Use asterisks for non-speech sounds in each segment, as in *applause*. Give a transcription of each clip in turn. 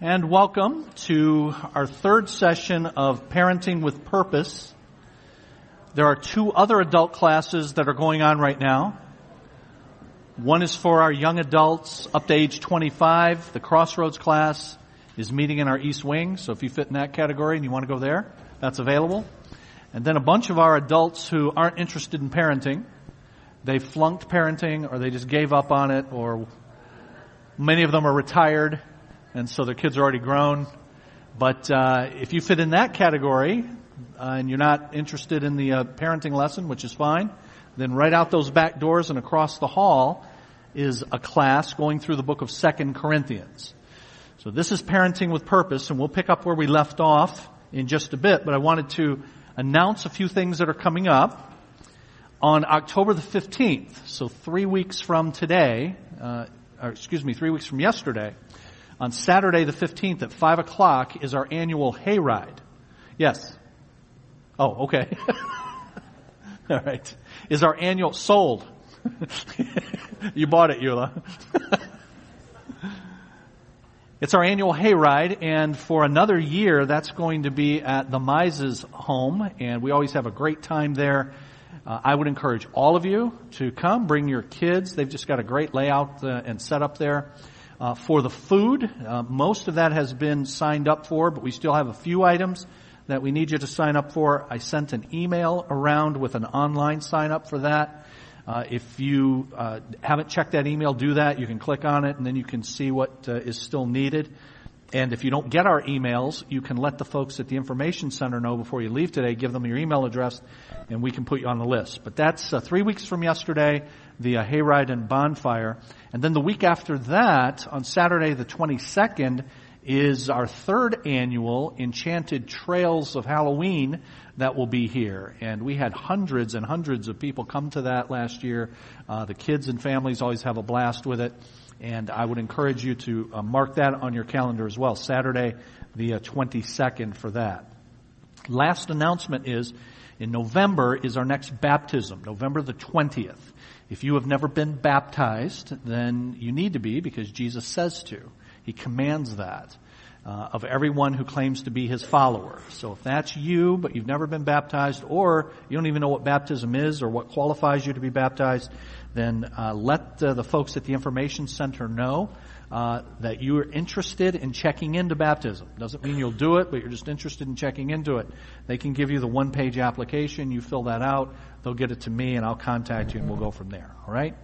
And welcome to our third session of Parenting with Purpose. There are two other adult classes that are going on right now. One is for our young adults up to age 25. The Crossroads class is meeting in our East Wing, so if you fit in that category and you want to go there, that's available. And then a bunch of our adults who aren't interested in parenting, they flunked parenting or they just gave up on it or many of them are retired and so their kids are already grown. But uh, if you fit in that category uh, and you're not interested in the uh, parenting lesson, which is fine, then right out those back doors and across the hall is a class going through the book of Second Corinthians. So this is parenting with purpose, and we'll pick up where we left off in just a bit. But I wanted to announce a few things that are coming up on October the 15th. So three weeks from today, uh, or excuse me, three weeks from yesterday on Saturday the 15th at 5 o'clock is our annual hayride. Yes. Oh, okay. *laughs* All right. Is our annual, sold. *laughs* you bought it, Eula. *laughs* it's our annual hayride, and for another year, that's going to be at the Mises home, and we always have a great time there. Uh, I would encourage all of you to come, bring your kids. They've just got a great layout uh, and setup there. Uh, for the food, uh, most of that has been signed up for, but we still have a few items that we need you to sign up for. I sent an email around with an online sign up for that. Uh, if you uh, haven't checked that email, do that. You can click on it, and then you can see what uh, is still needed. And if you don't get our emails, you can let the folks at the information center know before you leave today. Give them your email address, and we can put you on the list. But that's uh, three weeks from yesterday the uh, hayride and bonfire. And then the week after that, on Saturday the 22nd, is our third annual Enchanted Trails of Halloween that will be here. And we had hundreds and hundreds of people come to that last year. Uh, the kids and families always have a blast with it. And I would encourage you to uh, mark that on your calendar as well. Saturday the uh, 22nd for that. Last announcement is in November is our next baptism, November the 20th. If you have never been baptized, then you need to be because Jesus says to. He commands that uh, of everyone who claims to be his follower. So if that's you, but you've never been baptized, or you don't even know what baptism is or what qualifies you to be baptized, then uh, let the folks at the information center know uh, that you are interested in checking into baptism. Doesn't mean you'll do it, but you're just interested in checking into it. They can give you the one page application. You fill that out. They'll get it to me and I'll contact you and we'll go from there. All right?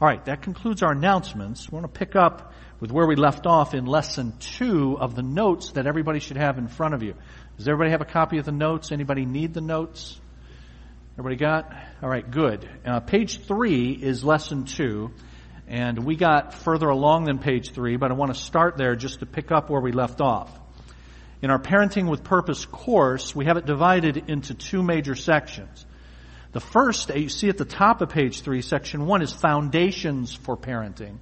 All right. That concludes our announcements. We want to pick up with where we left off in lesson two of the notes that everybody should have in front of you. Does everybody have a copy of the notes? Anybody need the notes? Everybody got? All right, good. Uh, page three is lesson two. And we got further along than page three, but I want to start there just to pick up where we left off. In our Parenting with Purpose course, we have it divided into two major sections. The first, you see at the top of page three, section one is foundations for parenting.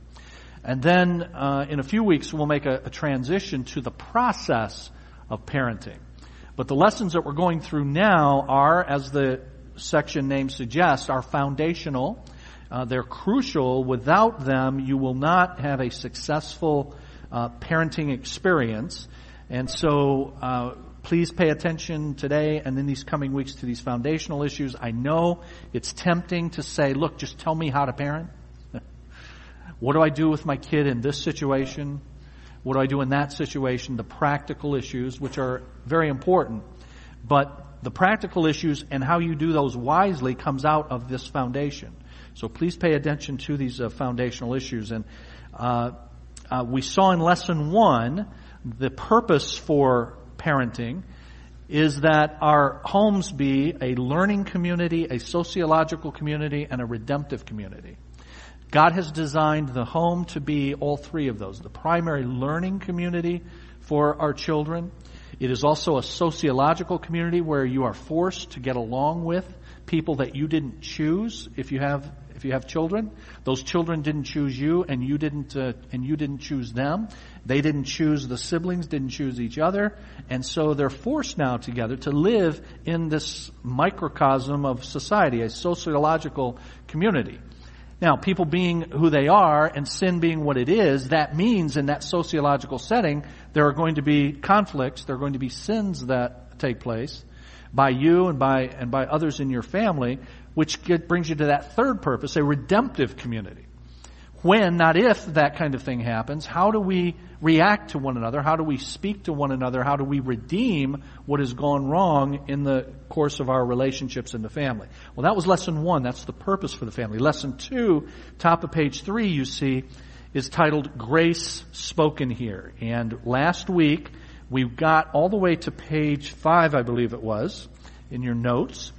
And then uh, in a few weeks, we'll make a, a transition to the process of parenting. But the lessons that we're going through now are, as the section name suggests, are foundational uh, they're crucial. Without them, you will not have a successful uh, parenting experience. And so, uh, please pay attention today and in these coming weeks to these foundational issues. I know it's tempting to say, look, just tell me how to parent. *laughs* what do I do with my kid in this situation? What do I do in that situation? The practical issues, which are very important. But the practical issues and how you do those wisely comes out of this foundation. So please pay attention to these uh, foundational issues. And uh, uh, we saw in lesson one the purpose for parenting is that our homes be a learning community, a sociological community, and a redemptive community. God has designed the home to be all three of those. The primary learning community for our children. It is also a sociological community where you are forced to get along with people that you didn't choose if you have if you have children, those children didn't choose you, and you didn't, uh, and you didn't choose them. They didn't choose the siblings, didn't choose each other, and so they're forced now together to live in this microcosm of society, a sociological community. Now, people being who they are and sin being what it is, that means in that sociological setting, there are going to be conflicts, there are going to be sins that take place by you and by, and by others in your family, which brings you to that third purpose, a redemptive community. When, not if, that kind of thing happens, how do we react to one another? How do we speak to one another? How do we redeem what has gone wrong in the course of our relationships in the family? Well, that was lesson one. That's the purpose for the family. Lesson two, top of page three, you see, is titled Grace Spoken Here. And last week, we got all the way to page five, I believe it was, in your notes.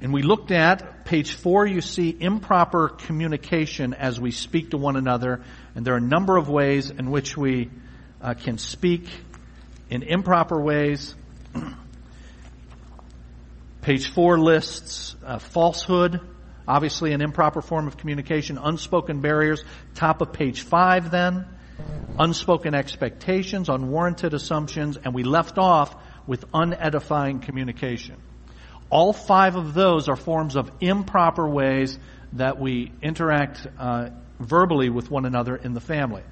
And we looked at page four, you see improper communication as we speak to one another. And there are a number of ways in which we uh, can speak in improper ways. *clears throat* page four lists uh, falsehood, obviously an improper form of communication, unspoken barriers. Top of page five then, unspoken expectations, unwarranted assumptions, and we left off with unedifying communication. All five of those are forms of improper ways that we interact uh, verbally with one another in the family.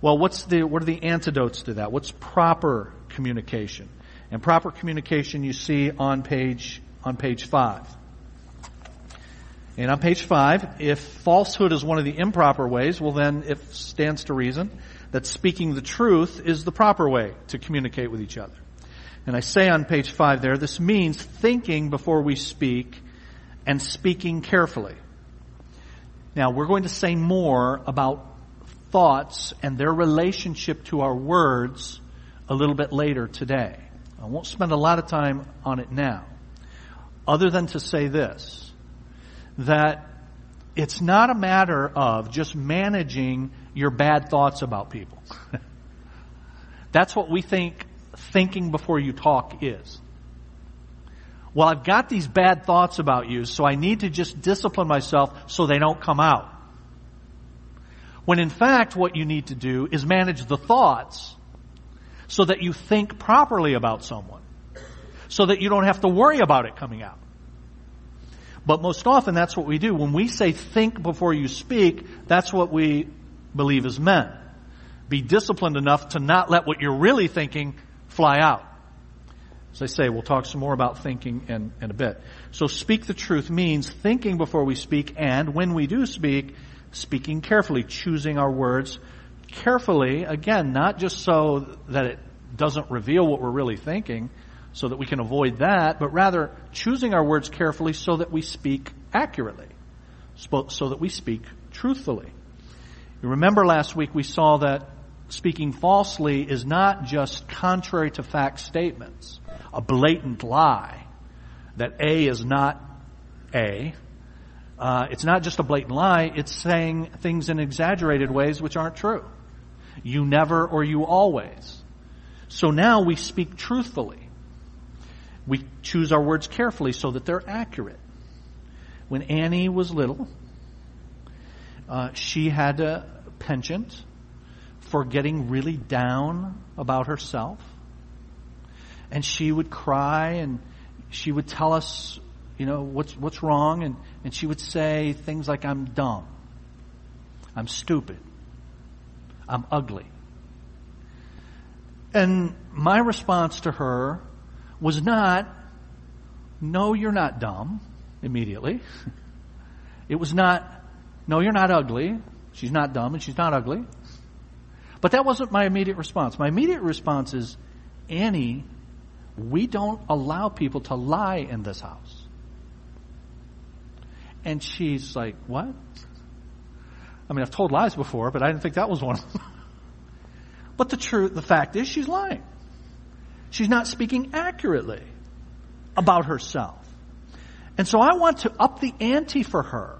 Well, what's the, what are the antidotes to that? What's proper communication? And proper communication you see on page, on page five. And on page five, if falsehood is one of the improper ways, well then it stands to reason that speaking the truth is the proper way to communicate with each other. And I say on page five there, this means thinking before we speak and speaking carefully. Now, we're going to say more about thoughts and their relationship to our words a little bit later today. I won't spend a lot of time on it now, other than to say this, that it's not a matter of just managing your bad thoughts about people. *laughs* That's what we think thinking before you talk is. Well, I've got these bad thoughts about you, so I need to just discipline myself so they don't come out. When in fact, what you need to do is manage the thoughts so that you think properly about someone, so that you don't have to worry about it coming out. But most often that's what we do. When we say think before you speak, that's what we believe is meant. Be disciplined enough to not let what you're really thinking fly out. As I say, we'll talk some more about thinking in, in a bit. So speak the truth means thinking before we speak and when we do speak, speaking carefully, choosing our words carefully, again, not just so that it doesn't reveal what we're really thinking, so that we can avoid that, but rather choosing our words carefully so that we speak accurately, so that we speak truthfully. You remember last week we saw that speaking falsely is not just contrary to fact statements, a blatant lie that A is not A. Uh, it's not just a blatant lie, it's saying things in exaggerated ways which aren't true. You never or you always. So now we speak truthfully. We choose our words carefully so that they're accurate. When Annie was little, uh, she had a penchant for getting really down about herself. And she would cry and she would tell us, you know, what's, what's wrong. And, and she would say things like, I'm dumb. I'm stupid. I'm ugly. And my response to her was not, no, you're not dumb, immediately. *laughs* It was not, no, you're not ugly. She's not dumb and she's not ugly. But that wasn't my immediate response. My immediate response is, Annie, we don't allow people to lie in this house. And she's like, what? I mean, I've told lies before, but I didn't think that was one of them. *laughs* but the truth, the fact is she's lying. She's not speaking accurately about herself. And so I want to up the ante for her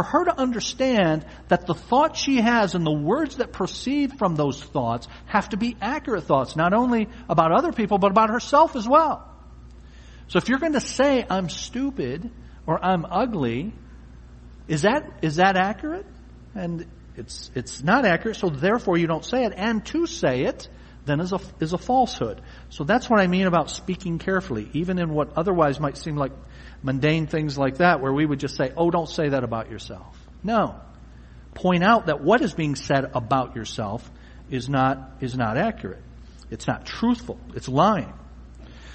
for her to understand that the thoughts she has and the words that proceed from those thoughts have to be accurate thoughts, not only about other people, but about herself as well. So if you're going to say, I'm stupid or I'm ugly, is that, is that accurate? And it's, it's not accurate, so therefore you don't say it. And to say it, then is a, is a falsehood. So that's what I mean about speaking carefully, even in what otherwise might seem like mundane things like that where we would just say, oh, don't say that about yourself. No. Point out that what is being said about yourself is not, is not accurate. It's not truthful. It's lying.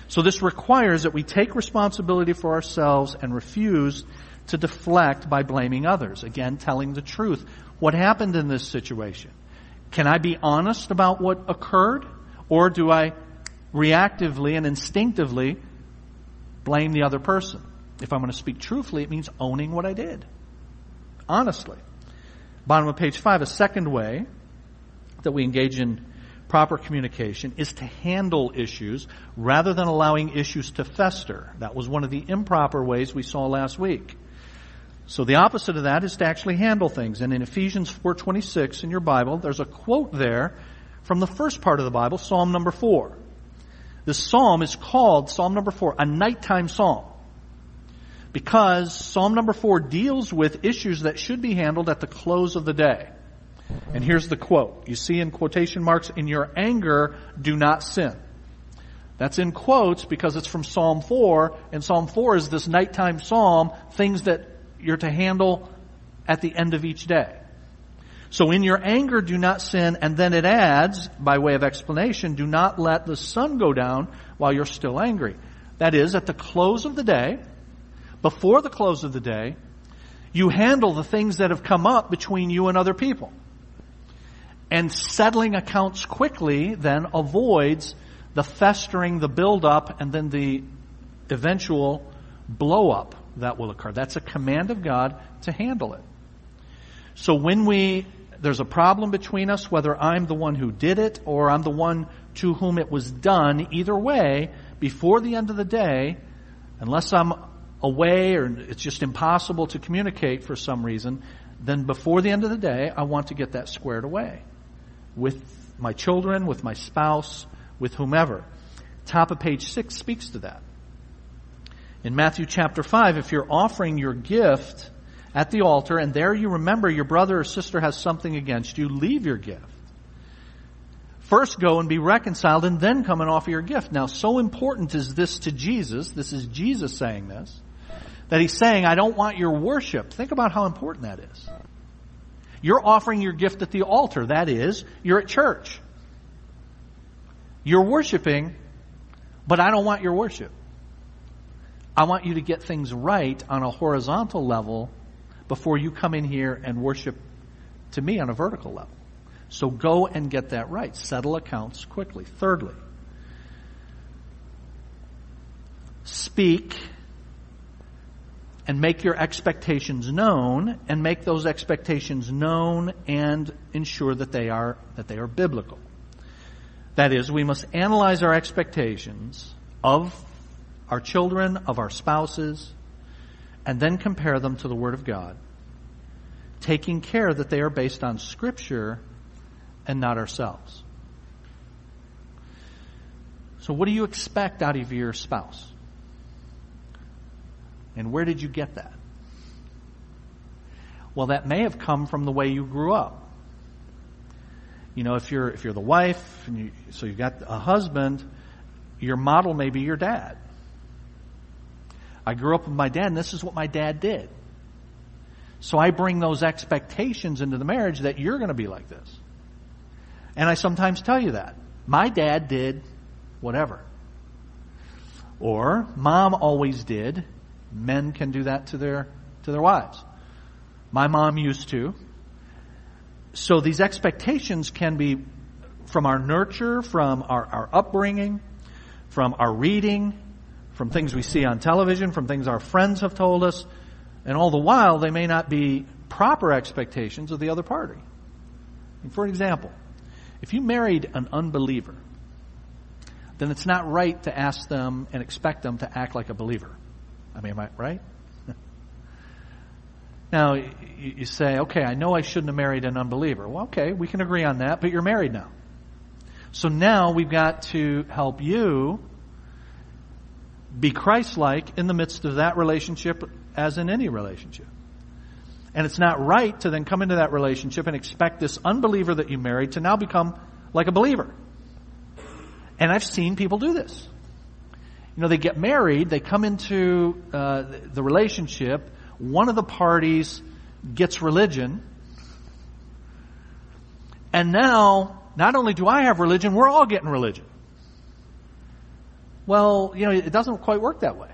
So this requires that we take responsibility for ourselves and refuse to deflect by blaming others. Again, telling the truth. What happened in this situation? Can I be honest about what occurred? Or do I reactively and instinctively blame the other person? If I'm going to speak truthfully, it means owning what I did. Honestly. Bottom of page five, a second way that we engage in proper communication is to handle issues rather than allowing issues to fester. That was one of the improper ways we saw last week. So the opposite of that is to actually handle things. And in Ephesians 4:26 in your Bible, there's a quote there from the first part of the Bible, Psalm number 4. This psalm is called Psalm number 4 a nighttime psalm. Because Psalm number 4 deals with issues that should be handled at the close of the day. And here's the quote. You see in quotation marks, in your anger, do not sin. That's in quotes because it's from Psalm 4, and Psalm 4 is this nighttime psalm, things that you're to handle at the end of each day. So in your anger, do not sin, and then it adds, by way of explanation, do not let the sun go down while you're still angry. That is, at the close of the day, before the close of the day, you handle the things that have come up between you and other people. And settling accounts quickly then avoids the festering, the buildup, and then the eventual blow up that will occur. That's a command of God to handle it. So when we, there's a problem between us, whether I'm the one who did it or I'm the one to whom it was done, either way, before the end of the day, unless I'm away or it's just impossible to communicate for some reason, then before the end of the day, I want to get that squared away with my children, with my spouse, with whomever. Top of page six speaks to that. In Matthew chapter five, if you're offering your gift at the altar and there you remember your brother or sister has something against you, leave your gift. First go and be reconciled and then come and offer your gift. Now, so important is this to Jesus, this is Jesus saying this, that he's saying, I don't want your worship. Think about how important that is. You're offering your gift at the altar. That is, you're at church. You're worshiping, but I don't want your worship. I want you to get things right on a horizontal level before you come in here and worship to me on a vertical level. So go and get that right. Settle accounts quickly. Thirdly, speak and make your expectations known and make those expectations known and ensure that they are that they are biblical. That is, we must analyze our expectations of our children, of our spouses, and then compare them to the Word of God, taking care that they are based on Scripture and not ourselves. So what do you expect out of your spouse? And where did you get that? Well, that may have come from the way you grew up. You know, if you're if you're the wife and you, so you've got a husband, your model may be your dad. I grew up with my dad, and this is what my dad did. So I bring those expectations into the marriage that you're going to be like this. And I sometimes tell you that. My dad did whatever. Or mom always did, Men can do that to their, to their wives. My mom used to. So these expectations can be from our nurture, from our, our upbringing, from our reading, from things we see on television, from things our friends have told us, and all the while they may not be proper expectations of the other party. For example, if you married an unbeliever, then it's not right to ask them and expect them to act like a believer. I mean, am I right? *laughs* now, you, say, okay, I know I shouldn't have married an unbeliever. Well, okay, we can agree on that, but you're married now. So now we've got to help you be Christ-like in the midst of that relationship as in any relationship. And it's not right to then come into that relationship and expect this unbeliever that you married to now become like a believer. And I've seen people do this. You know, they get married, they come into uh, the relationship, one of the parties gets religion, and now, not only do I have religion, we're all getting religion. Well, you know, it doesn't quite work that way.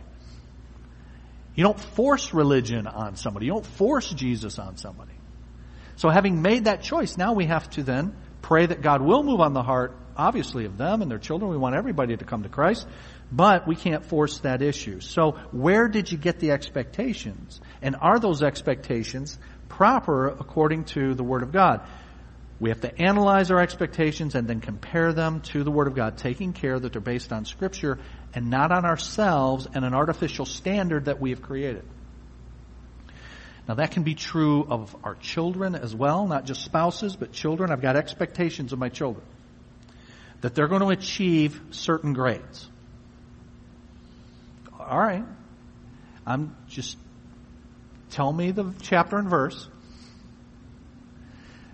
You don't force religion on somebody. You don't force Jesus on somebody. So having made that choice, now we have to then pray that God will move on the heart, obviously, of them and their children. We want everybody to come to Christ, but we can't force that issue. So where did you get the expectations? And are those expectations proper according to the Word of God? We have to analyze our expectations and then compare them to the Word of God, taking care that they're based on Scripture and not on ourselves and an artificial standard that we have created. Now that can be true of our children as well, not just spouses, but children. I've got expectations of my children. That they're going to achieve certain grades. Alright. I'm just, tell me the chapter and verse.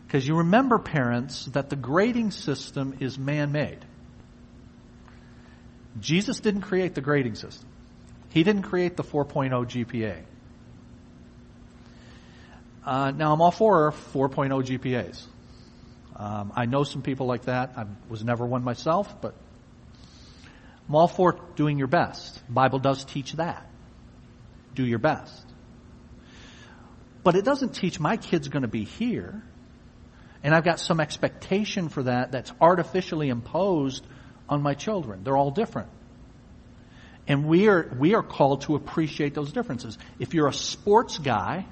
Because you remember, parents, that the grading system is man-made. Jesus didn't create the grading system. He didn't create the 4.0 GPA. Uh, now, I'm all for 4.0 GPAs. Um, I know some people like that. I was never one myself, but I'm all for doing your best. The Bible does teach that. Do your best. But it doesn't teach my kid's going to be here and I've got some expectation for that that's artificially imposed on my children. They're all different. And we are, we are called to appreciate those differences. If you're a sports guy,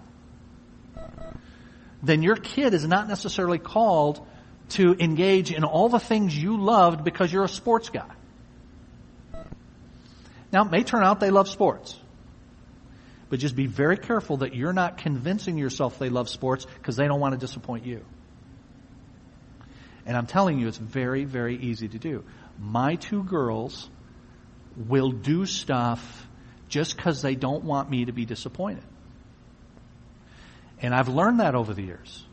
then your kid is not necessarily called to engage in all the things you loved because you're a sports guy. Now, it may turn out they love sports. But just be very careful that you're not convincing yourself they love sports because they don't want to disappoint you. And I'm telling you, it's very, very easy to do. My two girls will do stuff just because they don't want me to be disappointed. And I've learned that over the years.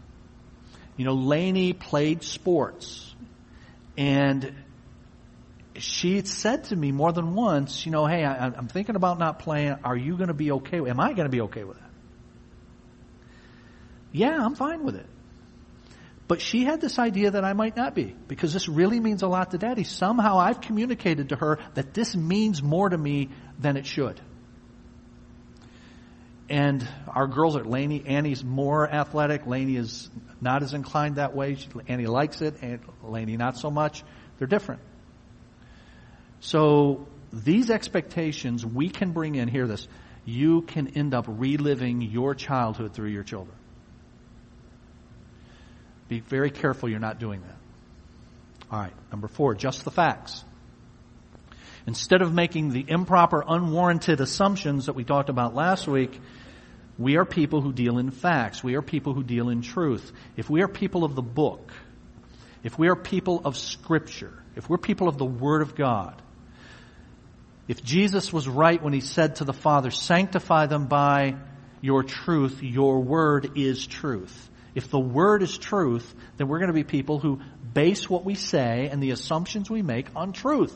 You know, Lainey played sports and she said to me more than once, you know, hey, I, am thinking about not playing. Are you going to be okay? Am I going to be okay with that? Yeah, I'm fine with it. But she had this idea that I might not be, because this really means a lot to daddy. Somehow I've communicated to her that this means more to me than it should. And our girls are Laney. Annie's more athletic. Laney is not as inclined that way. Annie likes it, and Laney not so much. They're different. So these expectations we can bring in. Hear this. You can end up reliving your childhood through your children. Be very careful you're not doing that. All right, number four, just the facts. Instead of making the improper, unwarranted assumptions that we talked about last week, we are people who deal in facts. We are people who deal in truth. If we are people of the book, if we are people of scripture, if we're people of the Word of God, if Jesus was right when he said to the Father, sanctify them by your truth, your word is truth. If the word is truth, then we're going to be people who base what we say and the assumptions we make on truth.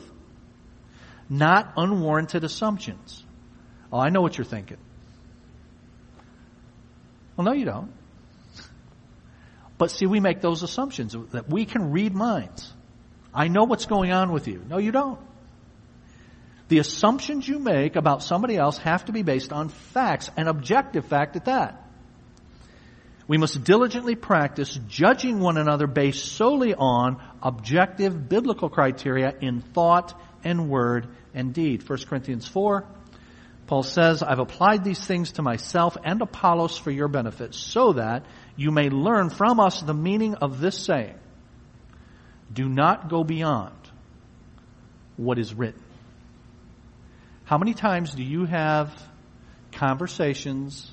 Not unwarranted assumptions. Oh, I know what you're thinking. Well, no, you don't. But see, we make those assumptions that we can read minds. I know what's going on with you. No, you don't. The assumptions you make about somebody else have to be based on facts, an objective fact at that. We must diligently practice judging one another based solely on objective biblical criteria in thought and word and deed. 1 Corinthians 4, Paul says, I've applied these things to myself and Apollos for your benefit, so that you may learn from us the meaning of this saying. Do not go beyond what is written. How many times do you have conversations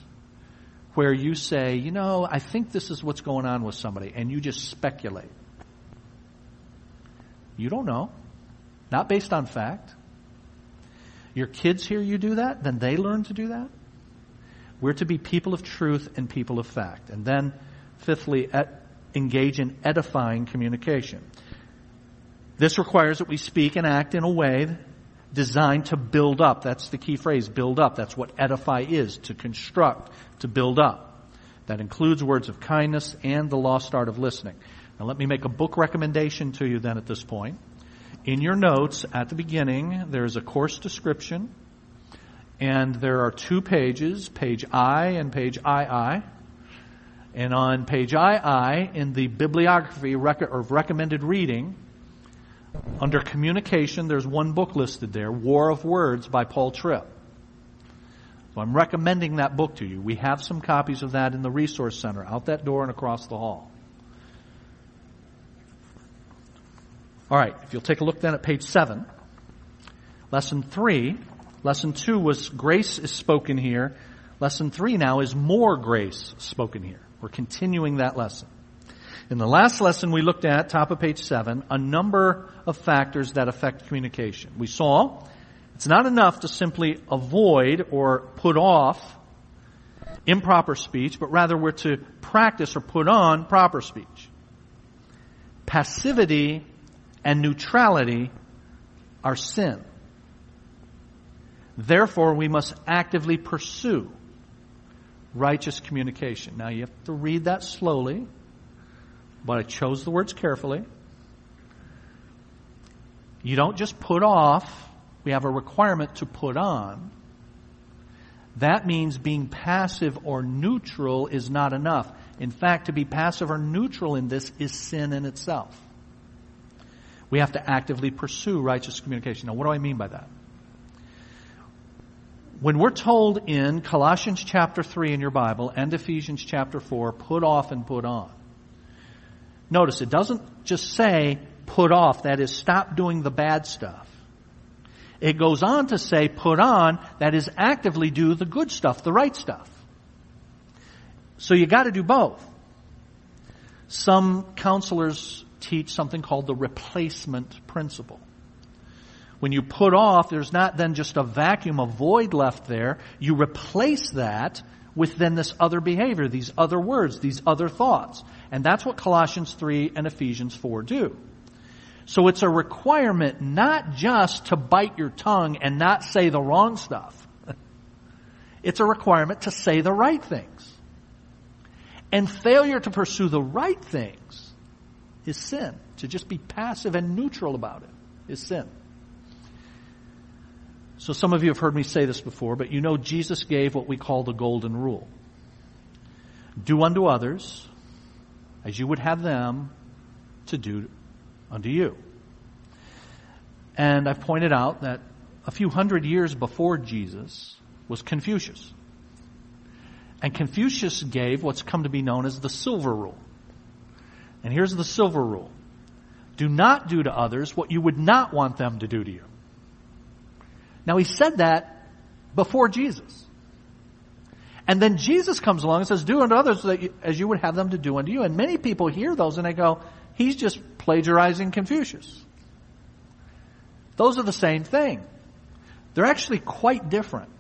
where you say, you know, I think this is what's going on with somebody, and you just speculate. You don't know. Not based on fact. Your kids hear you do that, then they learn to do that. We're to be people of truth and people of fact. And then, fifthly, engage in edifying communication. This requires that we speak and act in a way designed to build up. That's the key phrase, build up. That's what edify is, to construct, to build up. That includes words of kindness and the lost art of listening. Now let me make a book recommendation to you then at this point. In your notes at the beginning, there's a course description and there are two pages, page I and page II. And on page II, in the bibliography of recommended reading, under communication, there's one book listed there, War of Words by Paul Tripp. So I'm recommending that book to you. We have some copies of that in the Resource Center, out that door and across the hall. All right, if you'll take a look then at page 7, lesson 3, lesson 2 was grace is spoken here. Lesson 3 now is more grace spoken here. We're continuing that lesson. In the last lesson we looked at, top of page 7, a number of factors that affect communication. We saw it's not enough to simply avoid or put off improper speech, but rather we're to practice or put on proper speech. Passivity and neutrality are sin. Therefore, we must actively pursue righteous communication. Now, you have to read that slowly, but I chose the words carefully. You don't just put off, we have a requirement to put on. That means being passive or neutral is not enough. In fact, to be passive or neutral in this is sin in itself. We have to actively pursue righteous communication. Now, what do I mean by that? When we're told in Colossians chapter 3 in your Bible and Ephesians chapter 4, put off and put on. Notice it doesn't just say put off, that is stop doing the bad stuff. It goes on to say put on, that is actively do the good stuff, the right stuff. So you gotta do both. Some counselors teach something called the replacement principle. When you put off, there's not then just a vacuum, a void left there. You replace that with then this other behavior, these other words, these other thoughts. And that's what Colossians 3 and Ephesians 4 do. So it's a requirement not just to bite your tongue and not say the wrong stuff. *laughs* It's a requirement to say the right things. And failure to pursue the right things is sin. To just be passive and neutral about it is sin. So some of you have heard me say this before, but you know Jesus gave what we call the golden rule. Do unto others as you would have them to do unto you. And I've pointed out that a few hundred years before Jesus was Confucius. And Confucius gave what's come to be known as the silver rule. And here's the silver rule. Do not do to others what you would not want them to do to you. Now he said that before Jesus. And then Jesus comes along and says, do unto others as you would have them to do unto you. And many people hear those and they go, he's just plagiarizing Confucius. Those are the same thing. They're actually quite different.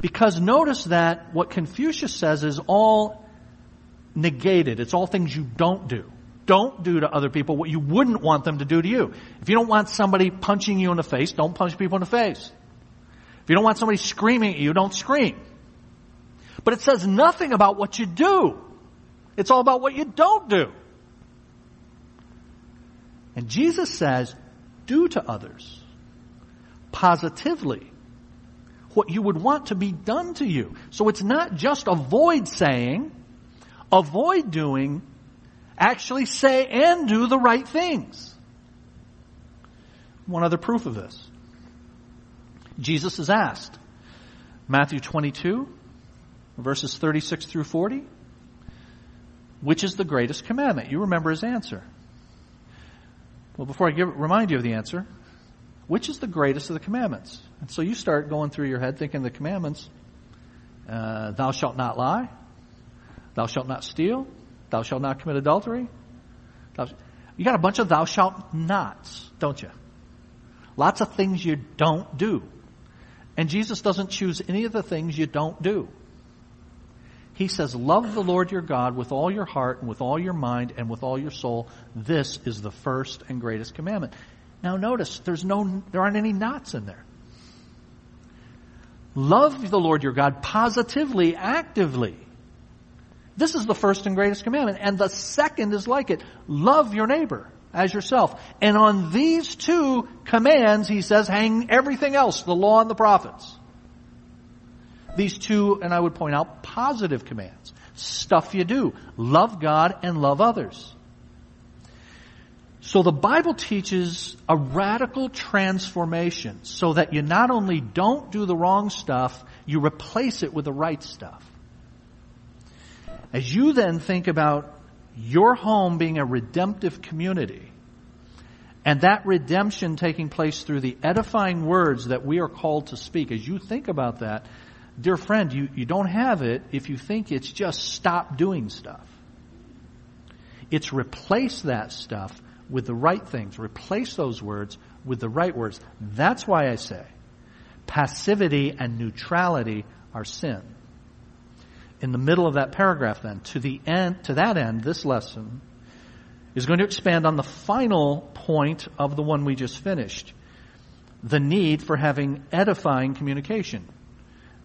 Because notice that what Confucius says is all negated. It's all things you don't do. Don't do to other people what you wouldn't want them to do to you. If you don't want somebody punching you in the face, don't punch people in the face. If you don't want somebody screaming at you, don't scream. But it says nothing about what you do. It's all about what you don't do. And Jesus says, do to others positively what you would want to be done to you. So it's not just avoid saying, avoid doing, actually say and do the right things. One other proof of this. Jesus is asked, Matthew 22, verses 36 through 40, which is the greatest commandment? You remember his answer. Well, before I give, remind you of the answer, which is the greatest of the commandments? And so you start going through your head thinking the commandments, uh, thou shalt not lie, thou shalt not steal, thou shalt not commit adultery. you got a bunch of thou shalt nots, don't you? Lots of things you don't do. And Jesus doesn't choose any of the things you don't do. He says, love the Lord your God with all your heart and with all your mind and with all your soul. This is the first and greatest commandment. Now notice, there's no, there aren't any nots in there. Love the Lord your God positively, actively. This is the first and greatest commandment. And the second is like it. Love your neighbor as yourself. And on these two commands, he says, hang everything else, the law and the prophets. These two, and I would point out, positive commands. Stuff you do. Love God and love others. So the Bible teaches a radical transformation so that you not only don't do the wrong stuff, you replace it with the right stuff. As you then think about your home being a redemptive community, and that redemption taking place through the edifying words that we are called to speak, as you think about that, dear friend, you, you don't have it if you think it's just stop doing stuff. It's replace that stuff with the right things. Replace those words with the right words. That's why I say passivity and neutrality are sin. In the middle of that paragraph then, to the end, to that end, this lesson is going to expand on the final point of the one we just finished. The need for having edifying communication.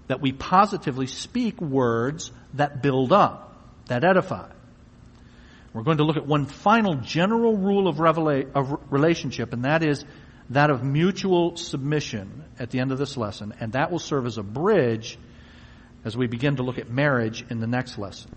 That we positively speak words that build up, that edify. We're going to look at one final general rule of, revela- of relationship, and that is that of mutual submission at the end of this lesson, and that will serve as a bridge as we begin to look at marriage in the next lesson.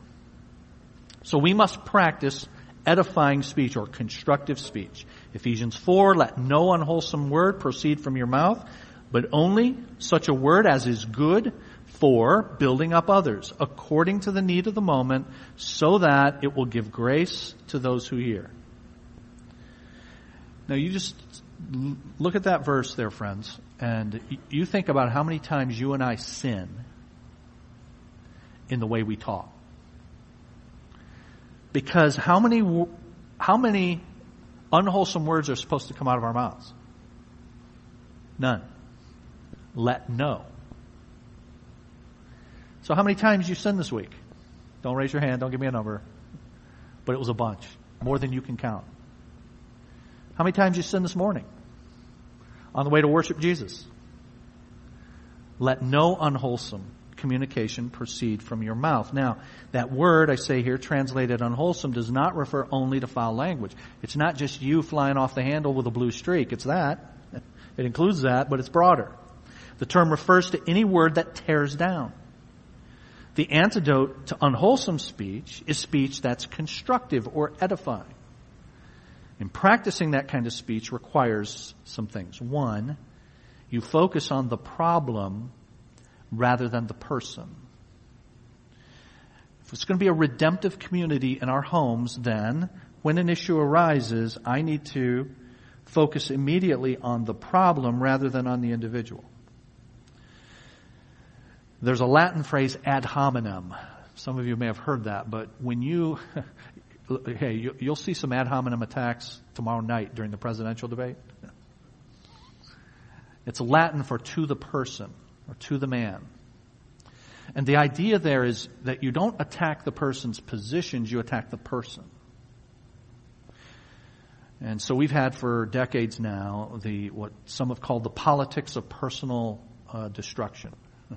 So we must practice edifying speech or constructive speech. Ephesians 4, let no unwholesome word proceed from your mouth, but only such a word as is good for building up others according to the need of the moment so that it will give grace to those who hear. Now you just look at that verse there, friends, and you think about how many times you and I sin in the way we talk. Because how many, how many unwholesome words are supposed to come out of our mouths? None. Let no. So how many times you sin this week? Don't raise your hand. Don't give me a number. But it was a bunch. More than you can count. How many times you sin this morning? On the way to worship Jesus. Let no unwholesome communication proceed from your mouth. Now, that word I say here, translated unwholesome, does not refer only to foul language. It's not just you flying off the handle with a blue streak. It's that. *laughs* It includes that, but it's broader. The term refers to any word that tears down. The antidote to unwholesome speech is speech that's constructive or edifying. And practicing that kind of speech requires some things. One, you focus on the problem rather than the person. If it's going to be a redemptive community in our homes, then when an issue arises, I need to focus immediately on the problem rather than on the individual. There's a Latin phrase ad hominem. Some of you may have heard that, but when you, *laughs* hey, you'll see some ad hominem attacks tomorrow night during the presidential debate. It's Latin for to the person or to the man. And the idea there is that you don't attack the person's positions, you attack the person. And so we've had for decades now the what some have called the politics of personal uh, destruction *laughs*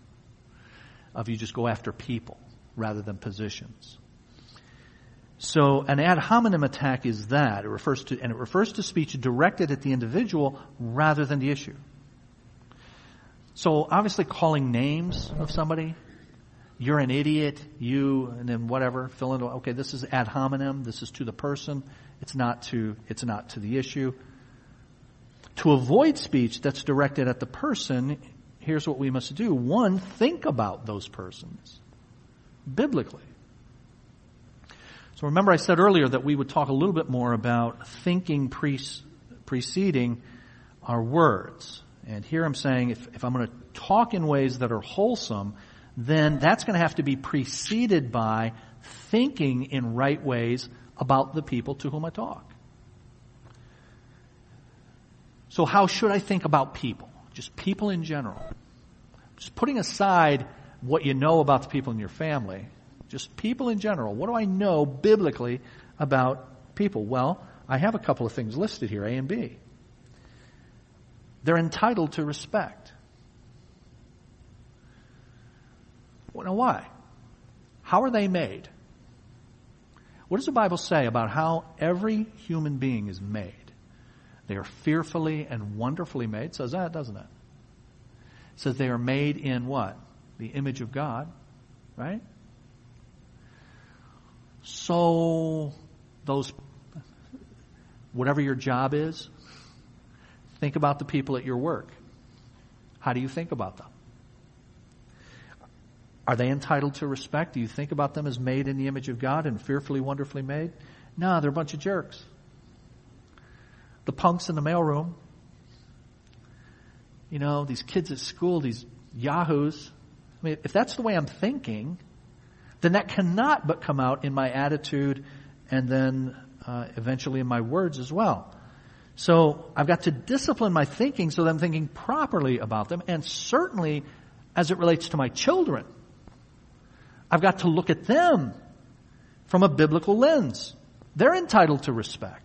of you just go after people rather than positions. So an ad hominem attack is that. It refers to, and it refers to speech directed at the individual rather than the issue. So obviously calling names of somebody, you're an idiot, you, and then whatever, fill in, okay, this is ad hominem, this is to the person, it's not to, it's not to the issue. To avoid speech that's directed at the person, here's what we must do. One, think about those persons biblically. So remember I said earlier that we would talk a little bit more about thinking pre- preceding our words. And here I'm saying if, if I'm going to talk in ways that are wholesome, then that's going to have to be preceded by thinking in right ways about the people to whom I talk. So how should I think about people? just people in general. Just putting aside what you know about the people in your family, just people in general. What do I know biblically about people? Well, I have a couple of things listed here, A and B. they're entitled to respect. Well, now why? How are they made? What does the Bible say about how every human being is made? They are fearfully and wonderfully made. It says that, doesn't it? It says they are made in what? The image of God, right? So, those, whatever your job is, think about the people at your work. How do you think about them? Are they entitled to respect? Do you think about them as made in the image of God and fearfully, wonderfully made? No, they're a bunch of jerks. The punks in the mailroom, you know, these kids at school, these yahoos. I mean, if that's the way I'm thinking, then that cannot but come out in my attitude and then uh, eventually in my words as well. So I've got to discipline my thinking so that I'm thinking properly about them and certainly as it relates to my children. I've got to look at them from a biblical lens. They're entitled to respect.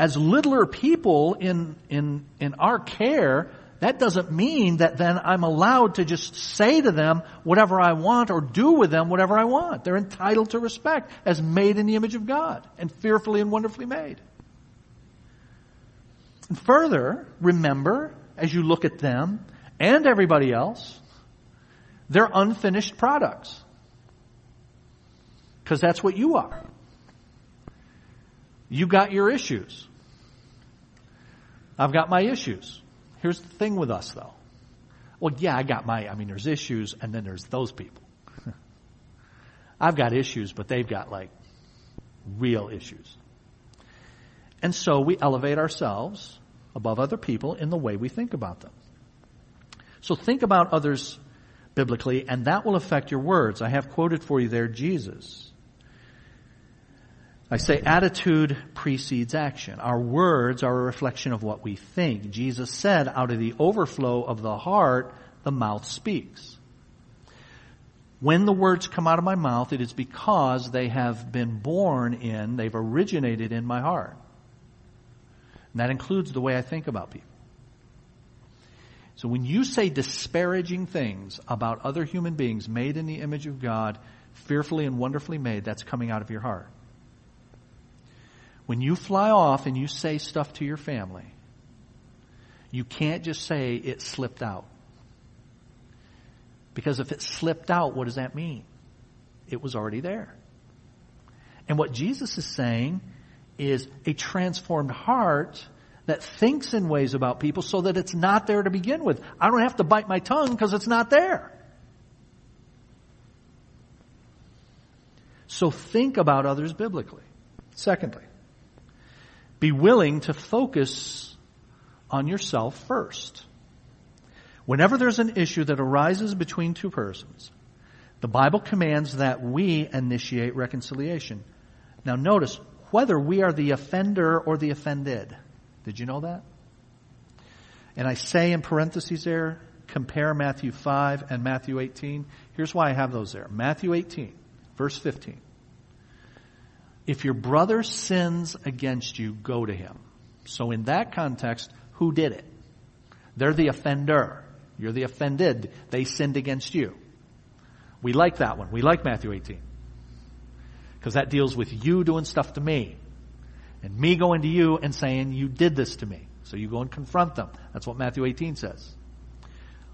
As littler people in, in, in our care, that doesn't mean that then I'm allowed to just say to them whatever I want or do with them whatever I want. They're entitled to respect as made in the image of God and fearfully and wonderfully made. Further, remember, as you look at them and everybody else, they're unfinished products. Because that's what you are. You got your issues. I've got my issues. Here's the thing with us though. Well, yeah, I got my, I mean, there's issues and then there's those people. *laughs* I've got issues, but they've got like real issues. And so we elevate ourselves above other people in the way we think about them. So think about others biblically, and that will affect your words. I have quoted for you there Jesus. I say attitude precedes action. Our words are a reflection of what we think. Jesus said, out of the overflow of the heart, the mouth speaks. When the words come out of my mouth, it is because they have been born in, they've originated in my heart. And that includes the way I think about people. So when you say disparaging things about other human beings made in the image of God, fearfully and wonderfully made, that's coming out of your heart. When you fly off and you say stuff to your family, you can't just say it slipped out. Because if it slipped out, what does that mean? It was already there. And what Jesus is saying is a transformed heart that thinks in ways about people so that it's not there to begin with. I don't have to bite my tongue because it's not there. So think about others biblically. Secondly, be willing to focus on yourself first. Whenever there's an issue that arises between two persons, the Bible commands that we initiate reconciliation. Now notice, whether we are the offender or the offended. Did you know that? And I say in parentheses there, compare Matthew 5 and Matthew 18. Here's why I have those there. Matthew 18, verse 15. If your brother sins against you, go to him. So in that context, who did it? They're the offender. You're the offended. They sinned against you. We like that one. We like Matthew 18. Because that deals with you doing stuff to me and me going to you and saying, you did this to me. So you go and confront them. That's what Matthew 18 says.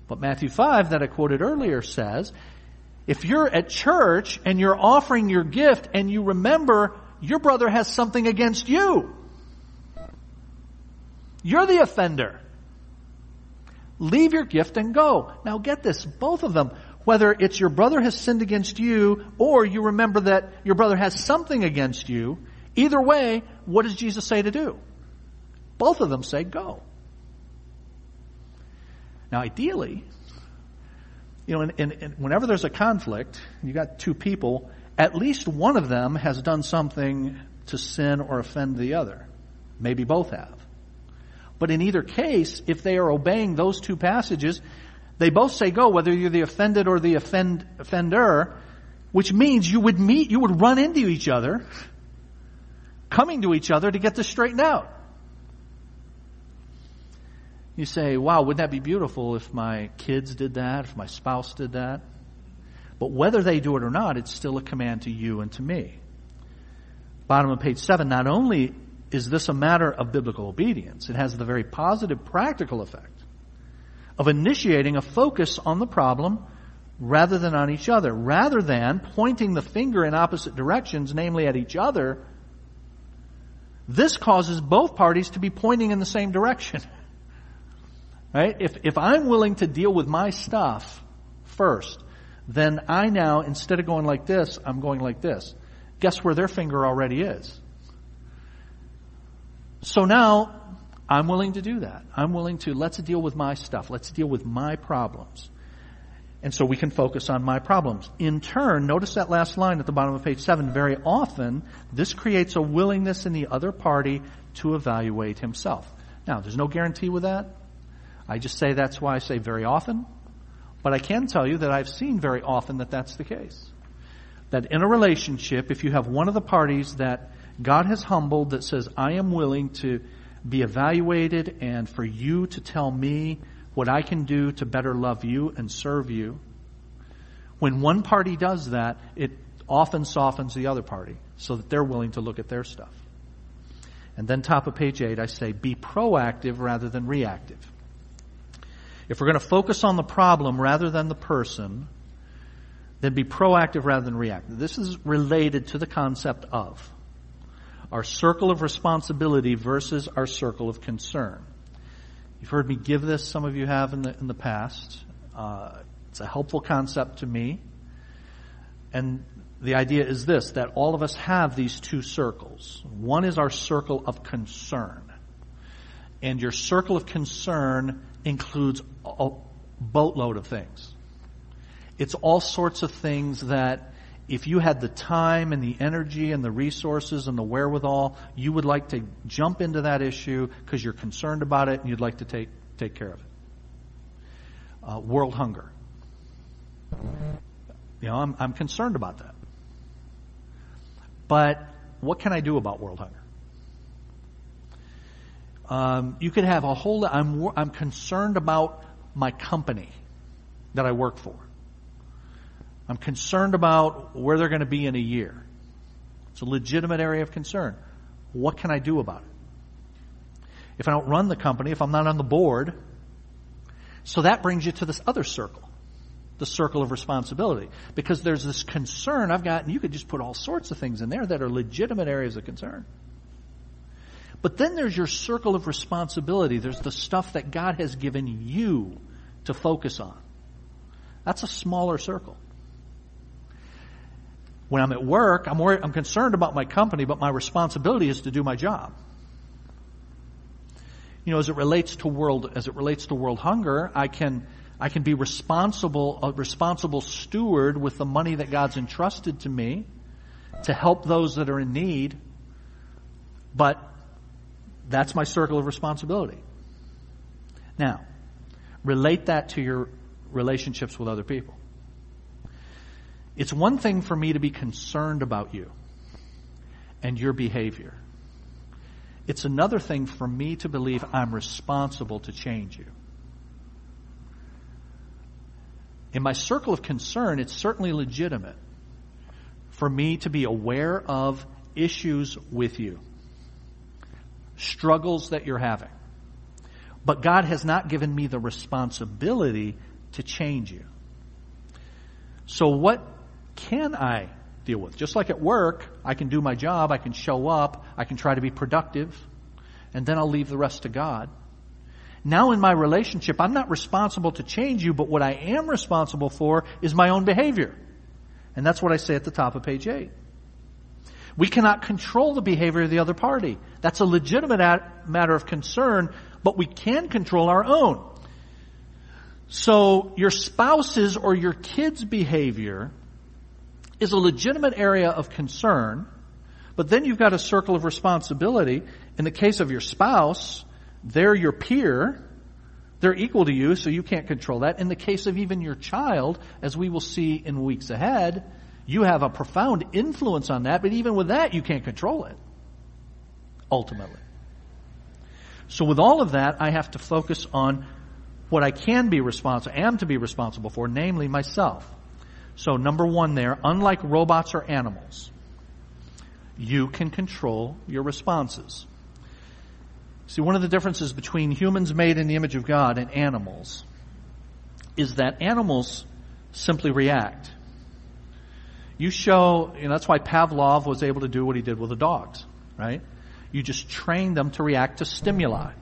But Matthew 5 that I quoted earlier says, if you're at church and you're offering your gift and you remember your brother has something against you, you're the offender. Leave your gift and go. Now get this, both of them, whether it's your brother has sinned against you or you remember that your brother has something against you, Either way, what does Jesus say to do? Both of them say go. Now, ideally, you know, in, in, in, whenever there's a conflict, you got two people, at least one of them has done something to sin or offend the other. Maybe both have. But in either case, if they are obeying those two passages, they both say go, whether you're the offended or the offend, offender, which means you would meet, you would run into each other coming to each other to get this straightened out. You say, wow, wouldn't that be beautiful if my kids did that, if my spouse did that? But whether they do it or not, it's still a command to you and to me. Bottom of page seven, not only is this a matter of biblical obedience, it has the very positive practical effect of initiating a focus on the problem rather than on each other. Rather than pointing the finger in opposite directions, namely at each other, this causes both parties to be pointing in the same direction. *laughs* Right? If, if I'm willing to deal with my stuff first, then I now, instead of going like this, I'm going like this. Guess where their finger already is? So now, I'm willing to do that. I'm willing to, let's deal with my stuff. Let's deal with my problems. And so we can focus on my problems. In turn, notice that last line at the bottom of page seven. Very often, this creates a willingness in the other party to evaluate himself. Now, there's no guarantee with that. I just say that's why I say very often. But I can tell you that I've seen very often that that's the case. That in a relationship, if you have one of the parties that God has humbled that says, I am willing to be evaluated and for you to tell me what I can do to better love you and serve you. When one party does that, it often softens the other party so that they're willing to look at their stuff. And then top of page eight, I say be proactive rather than reactive. If we're going to focus on the problem rather than the person, then be proactive rather than reactive. This is related to the concept of our circle of responsibility versus our circle of concern. You've heard me give this, some of you have in the, in the past. Uh, it's a helpful concept to me. And the idea is this, that all of us have these two circles. One is our circle of concern. And your circle of concern includes a boatload of things. It's all sorts of things that if you had the time and the energy and the resources and the wherewithal, you would like to jump into that issue because you're concerned about it and you'd like to take, take care of it. Uh, world hunger. You know, I'm, I'm concerned about that. But what can I do about world hunger? Um, you could have a whole. I'm I'm concerned about my company that I work for. I'm concerned about where they're going to be in a year. It's a legitimate area of concern. What can I do about it? If I don't run the company, if I'm not on the board, so that brings you to this other circle, the circle of responsibility. Because there's this concern I've got, and you could just put all sorts of things in there that are legitimate areas of concern. But then there's your circle of responsibility. There's the stuff that God has given you to focus on. That's a smaller circle. When I'm at work, I'm, worried, I'm concerned about my company, but my responsibility is to do my job. You know, as it relates to world, as it relates to world hunger, I can, I can be responsible, a responsible steward with the money that God's entrusted to me to help those that are in need. But that's my circle of responsibility. Now, relate that to your relationships with other people. It's one thing for me to be concerned about you and your behavior. It's another thing for me to believe I'm responsible to change you. In my circle of concern, it's certainly legitimate for me to be aware of issues with you, struggles that you're having. But God has not given me the responsibility to change you. So what can I deal with? Just like at work, I can do my job, I can show up, I can try to be productive, and then I'll leave the rest to God. Now in my relationship, I'm not responsible to change you, but what I am responsible for is my own behavior. And that's what I say at the top of page 8. We cannot control the behavior of the other party. That's a legitimate matter of concern, but we can control our own. So your spouse's or your kid's behavior is a legitimate area of concern, but then you've got a circle of responsibility. In the case of your spouse, they're your peer. They're equal to you, so you can't control that. In the case of even your child, as we will see in weeks ahead, you have a profound influence on that, but even with that, you can't control it. Ultimately. So with all of that, I have to focus on what I can be responsible, am to be responsible for, namely myself. So number one there, unlike robots or animals, you can control your responses. See, one of the differences between humans made in the image of God and animals is that animals simply react. You show, know, that's why Pavlov was able to do what he did with the dogs, right? You just train them to react to stimuli.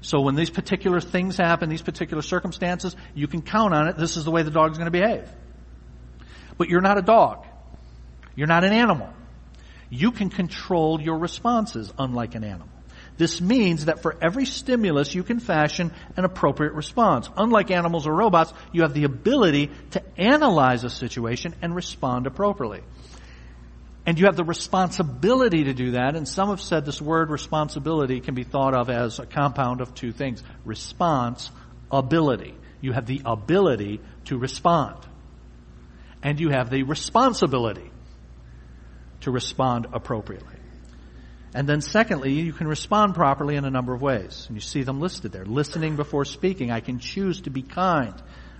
So when these particular things happen, these particular circumstances, you can count on it. This is the way the dog's going to behave. But you're not a dog. You're not an animal. You can control your responses unlike an animal. This means that for every stimulus you can fashion an appropriate response. Unlike animals or robots, you have the ability to analyze a situation and respond appropriately. And you have the responsibility to do that, and some have said this word responsibility can be thought of as a compound of two things. Response, ability. You have the ability to respond. And you have the responsibility to respond appropriately. And then secondly, you can respond properly in a number of ways. And you see them listed there. Listening before speaking. I can choose to be kind.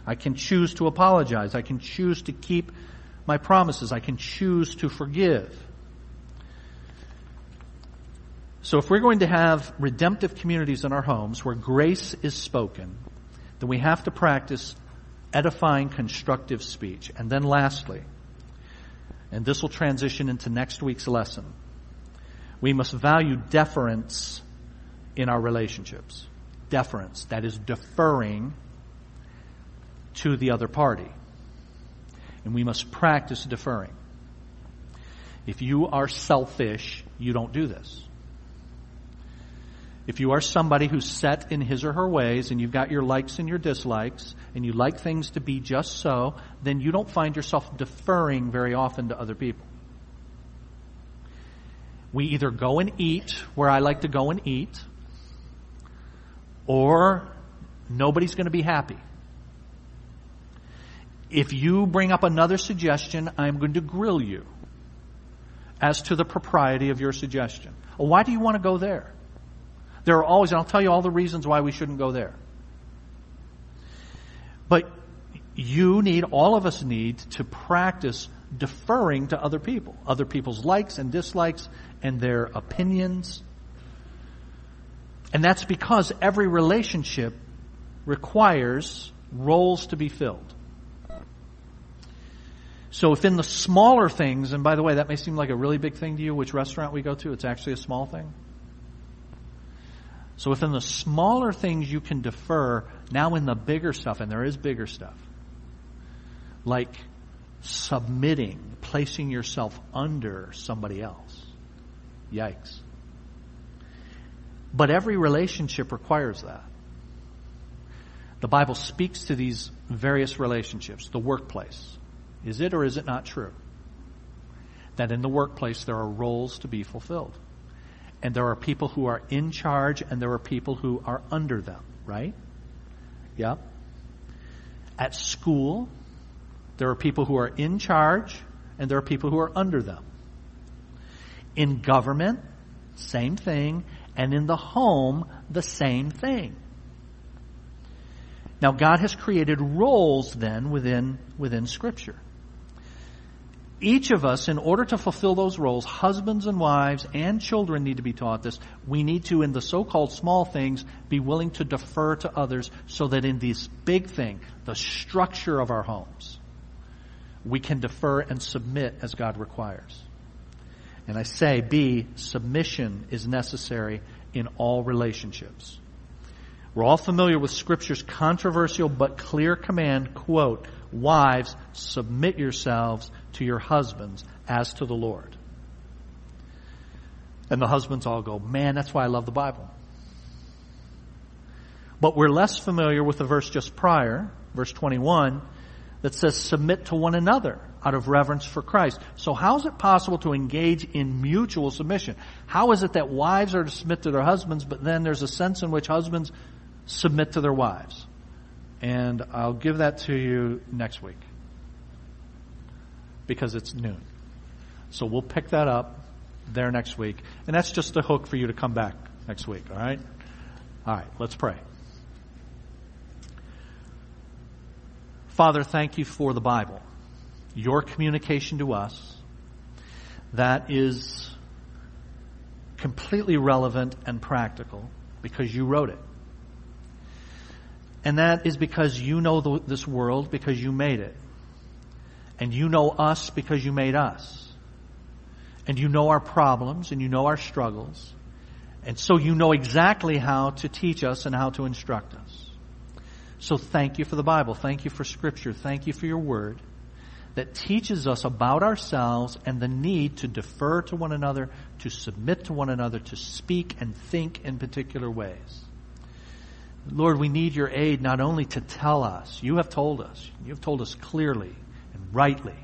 I can choose to apologize. I can choose to keep my promises. I can choose to forgive. So if we're going to have redemptive communities in our homes where grace is spoken, then we have to practice edifying constructive speech. And then lastly, and this will transition into next week's lesson, we must value deference in our relationships. Deference, that is deferring to the other party and we must practice deferring. If you are selfish, you don't do this. If you are somebody who's set in his or her ways and you've got your likes and your dislikes and you like things to be just so, then you don't find yourself deferring very often to other people. We either go and eat where I like to go and eat, or nobody's going to be happy. If you bring up another suggestion, I'm going to grill you as to the propriety of your suggestion. Why do you want to go there? There are always, and I'll tell you all the reasons why we shouldn't go there. But you need, all of us need to practice deferring to other people, other people's likes and dislikes and their opinions. And that's because every relationship requires roles to be filled. So if in the smaller things, and by the way, that may seem like a really big thing to you, which restaurant we go to, it's actually a small thing. So if in the smaller things you can defer, now in the bigger stuff, and there is bigger stuff, like submitting, placing yourself under somebody else. Yikes. But every relationship requires that. The Bible speaks to these various relationships, the workplace, is it or is it not true? That in the workplace there are roles to be fulfilled. And there are people who are in charge and there are people who are under them, right? Yep. At school, there are people who are in charge and there are people who are under them. In government, same thing. And in the home, the same thing. Now God has created roles then within, within scripture each of us, in order to fulfill those roles, husbands and wives and children need to be taught this. We need to, in the so-called small things, be willing to defer to others so that in this big thing, the structure of our homes, we can defer and submit as God requires. And I say, B, submission is necessary in all relationships. We're all familiar with Scripture's controversial but clear command, quote, Wives, submit yourselves to your husbands as to the Lord. And the husbands all go, man, that's why I love the Bible. But we're less familiar with the verse just prior, verse 21, that says submit to one another out of reverence for Christ. So how is it possible to engage in mutual submission? How is it that wives are to submit to their husbands, but then there's a sense in which husbands submit to their wives? And I'll give that to you next week because it's noon. So we'll pick that up there next week. And that's just a hook for you to come back next week, all right? All right, let's pray. Father, thank you for the Bible, your communication to us that is completely relevant and practical because you wrote it. And that is because you know the, this world because you made it. And you know us because you made us. And you know our problems and you know our struggles. And so you know exactly how to teach us and how to instruct us. So thank you for the Bible. Thank you for Scripture. Thank you for your Word that teaches us about ourselves and the need to defer to one another, to submit to one another, to speak and think in particular ways. Lord, we need your aid not only to tell us, you have told us, you have told us clearly and rightly,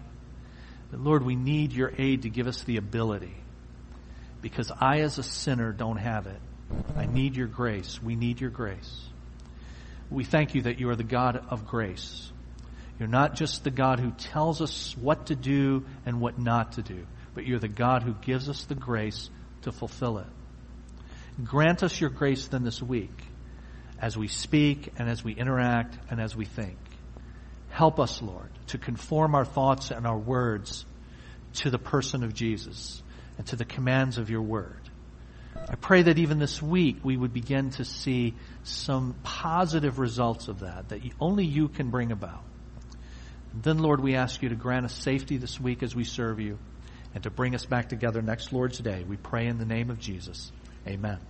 but Lord, we need your aid to give us the ability. Because I, as a sinner, don't have it. I need your grace. We need your grace. We thank you that you are the God of grace. You're not just the God who tells us what to do and what not to do, but you're the God who gives us the grace to fulfill it. Grant us your grace then this week as we speak and as we interact and as we think. Help us, Lord, to conform our thoughts and our words to the person of Jesus and to the commands of your word. I pray that even this week we would begin to see some positive results of that, that only you can bring about. And then, Lord, we ask you to grant us safety this week as we serve you and to bring us back together next Lord's Day. We pray in the name of Jesus. Amen.